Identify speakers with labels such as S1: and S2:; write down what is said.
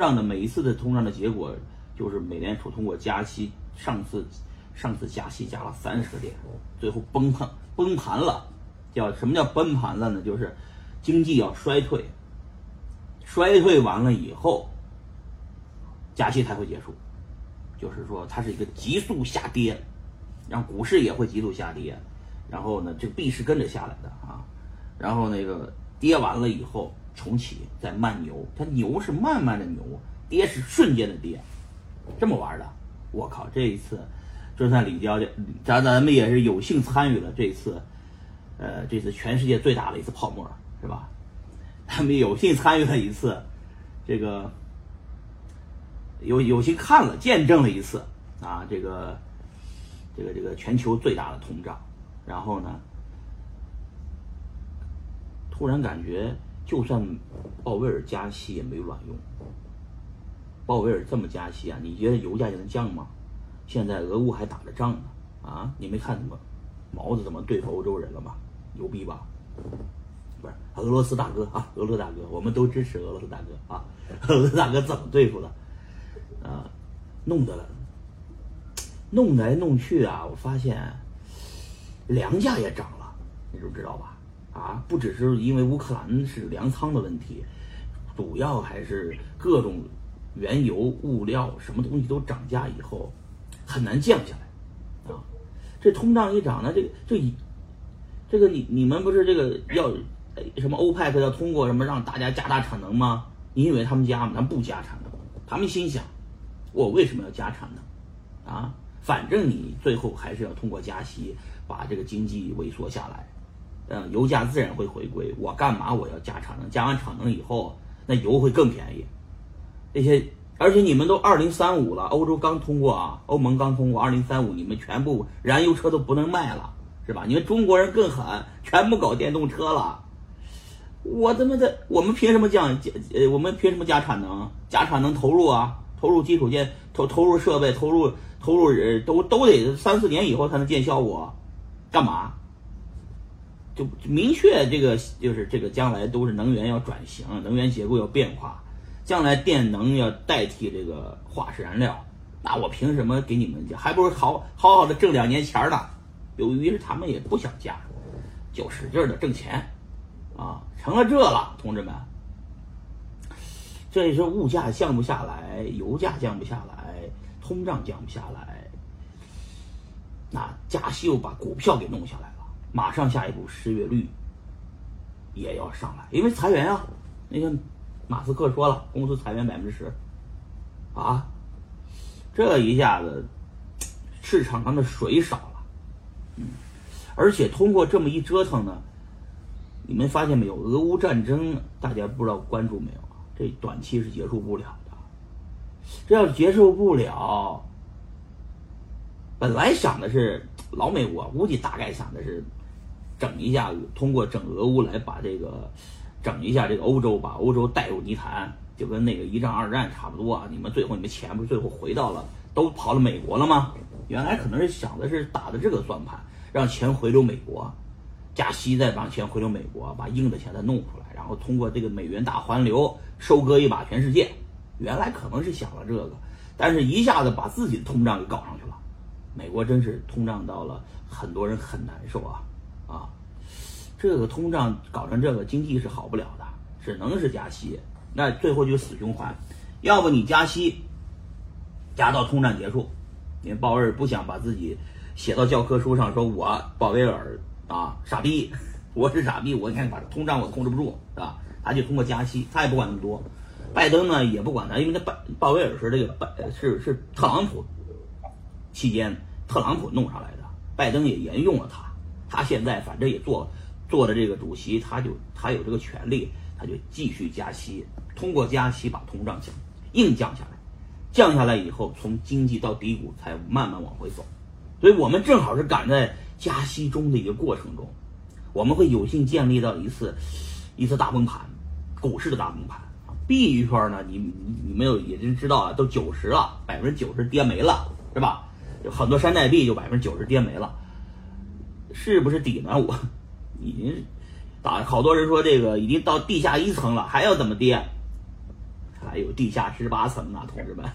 S1: 胀的每一次的通胀的结果，就是美联储通过加息，上次上次加息加了三十个点，最后崩盘崩盘了。叫什么叫崩盘了呢？就是经济要衰退，衰退完了以后，加息才会结束。就是说它是一个急速下跌，然后股市也会急速下跌，然后呢，这个币是跟着下来的啊。然后那个跌完了以后。重启再慢牛，它牛是慢慢的牛，跌是瞬间的跌，这么玩的。我靠，这一次就算李教练，咱咱们也是有幸参与了这次，呃，这次全世界最大的一次泡沫，是吧？他们有幸参与了一次，这个有有幸看了、见证了一次啊，这个这个这个全球最大的通胀，然后呢，突然感觉。就算鲍威尔加息也没卵用。鲍威尔这么加息啊？你觉得油价就能降吗？现在俄乌还打着仗呢，啊，你没看怎么毛子怎么对付欧洲人了吗？牛逼吧？不是俄罗斯大哥啊，俄罗斯大哥，我们都支持俄罗斯大哥啊。俄罗斯大哥怎么对付的？啊，弄得弄来弄去啊，我发现粮价也涨了，你都知道吧？啊，不只是因为乌克兰是粮仓的问题，主要还是各种原油、物料什么东西都涨价以后，很难降下来。啊，这通胀一涨呢，这个这这个你你们不是这个要什么欧派克要通过什么让大家加大产能吗？你以为他们加吗？他们不加产能，他们心想，我为什么要加产能？啊，反正你最后还是要通过加息把这个经济萎缩下来。嗯，油价自然会回归。我干嘛我要加产能？加完产能以后，那油会更便宜。那些，而且你们都二零三五了，欧洲刚通过啊，欧盟刚通过二零三五，你们全部燃油车都不能卖了，是吧？你们中国人更狠，全部搞电动车了。我他妈的，我们凭什么降？呃，我们凭什么加产能？加产能投入啊，投入基础建，投投入设备，投入投入人都都得三四年以后才能见效果，干嘛？就明确这个就是这个将来都是能源要转型，能源结构要变化，将来电能要代替这个化石燃料，那我凭什么给你们加？还不如好好好的挣两年钱呢。由于是他们也不想加，就使劲的挣钱，啊，成了这了，同志们。这也是物价降不下来，油价降不下来，通胀降不下来，那加息又把股票给弄下来了。马上下一步，失业率也要上来，因为裁员啊。那个马斯克说了，公司裁员百分之十，啊，这一下子市场上的水少了，嗯，而且通过这么一折腾呢，你们发现没有？俄乌战争大家不知道关注没有啊？这短期是结束不了的，这要是结束不了，本来想的是老美，我估计大概想的是。整一下，通过整俄乌来把这个整一下这个欧洲，把欧洲带入泥潭，就跟那个一战、二战差不多啊！你们最后你们钱不是最后回到了，都跑了美国了吗？原来可能是想的是打的这个算盘，让钱回流美国，加息再把钱回流美国，把硬的钱再弄出来，然后通过这个美元大环流收割一把全世界。原来可能是想了这个，但是一下子把自己的通胀给搞上去了。美国真是通胀到了，很多人很难受啊。啊，这个通胀搞成这个，经济是好不了的，只能是加息，那最后就死循环。要不你加息，加到通胀结束。因为鲍威尔不想把自己写到教科书上，说我鲍威尔啊傻逼，我是傻逼，我你看把通胀我控制不住，是吧？他就通过加息，他也不管那么多。拜登呢也不管他，因为他鲍鲍威尔是这个拜是是特朗普期间特朗普弄上来的，拜登也沿用了他。他现在反正也做做的这个主席，他就他有这个权利，他就继续加息，通过加息把通胀降硬降下来，降下来以后，从经济到低谷才慢慢往回走，所以我们正好是赶在加息中的一个过程中，我们会有幸建立到一次一次大崩盘，股市的大崩盘币圈呢，你你们有已经知道啊，都九十了，百分之九十跌没了，是吧？有很多山寨币就百分之九十跌没了。是不是底呢？我已经打好多人说这个已经到地下一层了，还要怎么跌？还有地下十八层啊，同志们。